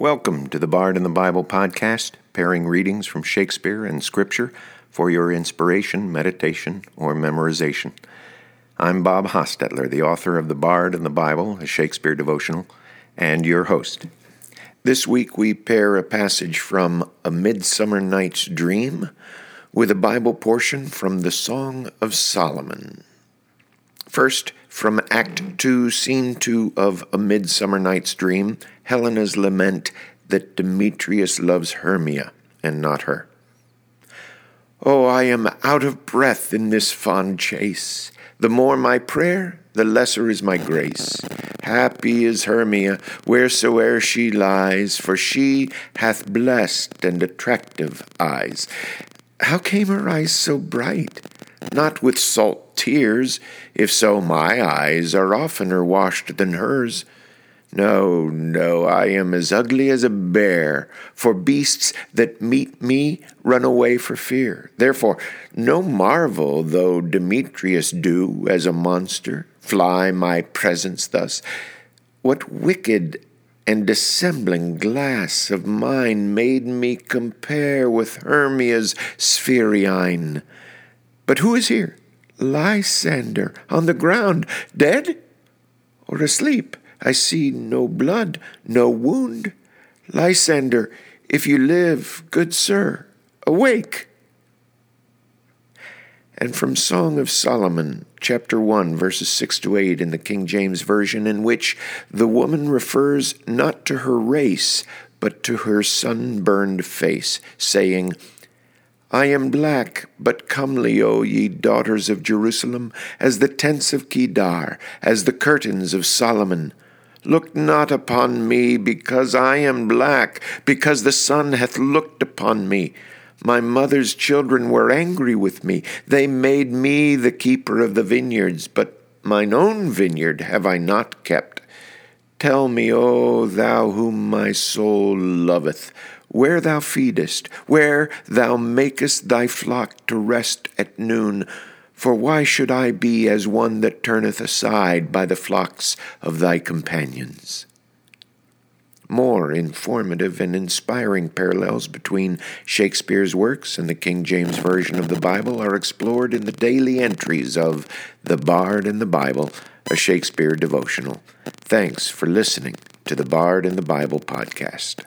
Welcome to the Bard and the Bible podcast, pairing readings from Shakespeare and Scripture for your inspiration, meditation, or memorization. I'm Bob Hostetler, the author of The Bard and the Bible, a Shakespeare devotional, and your host. This week we pair a passage from A Midsummer Night's Dream with a Bible portion from the Song of Solomon. First, from Act 2, Scene 2 of A Midsummer Night's Dream, Helena's lament that Demetrius loves Hermia and not her. Oh, I am out of breath in this fond chase. The more my prayer, the lesser is my grace. Happy is Hermia wheresoe'er she lies, for she hath blessed and attractive eyes. How came her eyes so bright? Not with salt tears, if so my eyes are oftener washed than hers. No, no, I am as ugly as a bear, for beasts that meet me run away for fear. Therefore, no marvel though Demetrius do, as a monster, fly my presence thus. What wicked and dissembling glass of mine made me compare with Hermia's sphery eyne? But who is here? Lysander, on the ground, dead or asleep? I see no blood, no wound. Lysander, if you live, good sir, awake. And from Song of Solomon, chapter 1, verses 6 to 8 in the King James Version, in which the woman refers not to her race, but to her sunburned face, saying, I am black, but comely, O ye daughters of Jerusalem, as the tents of Kedar, as the curtains of Solomon. Look not upon me, because I am black, because the sun hath looked upon me. My mother's children were angry with me. They made me the keeper of the vineyards, but mine own vineyard have I not kept. Tell me, O thou whom my soul loveth, where thou feedest, where thou makest thy flock to rest at noon. For why should I be as one that turneth aside by the flocks of thy companions? More informative and inspiring parallels between Shakespeare's works and the King James Version of the Bible are explored in the daily entries of The Bard and the Bible, a Shakespeare devotional. Thanks for listening to the Bard and the Bible podcast.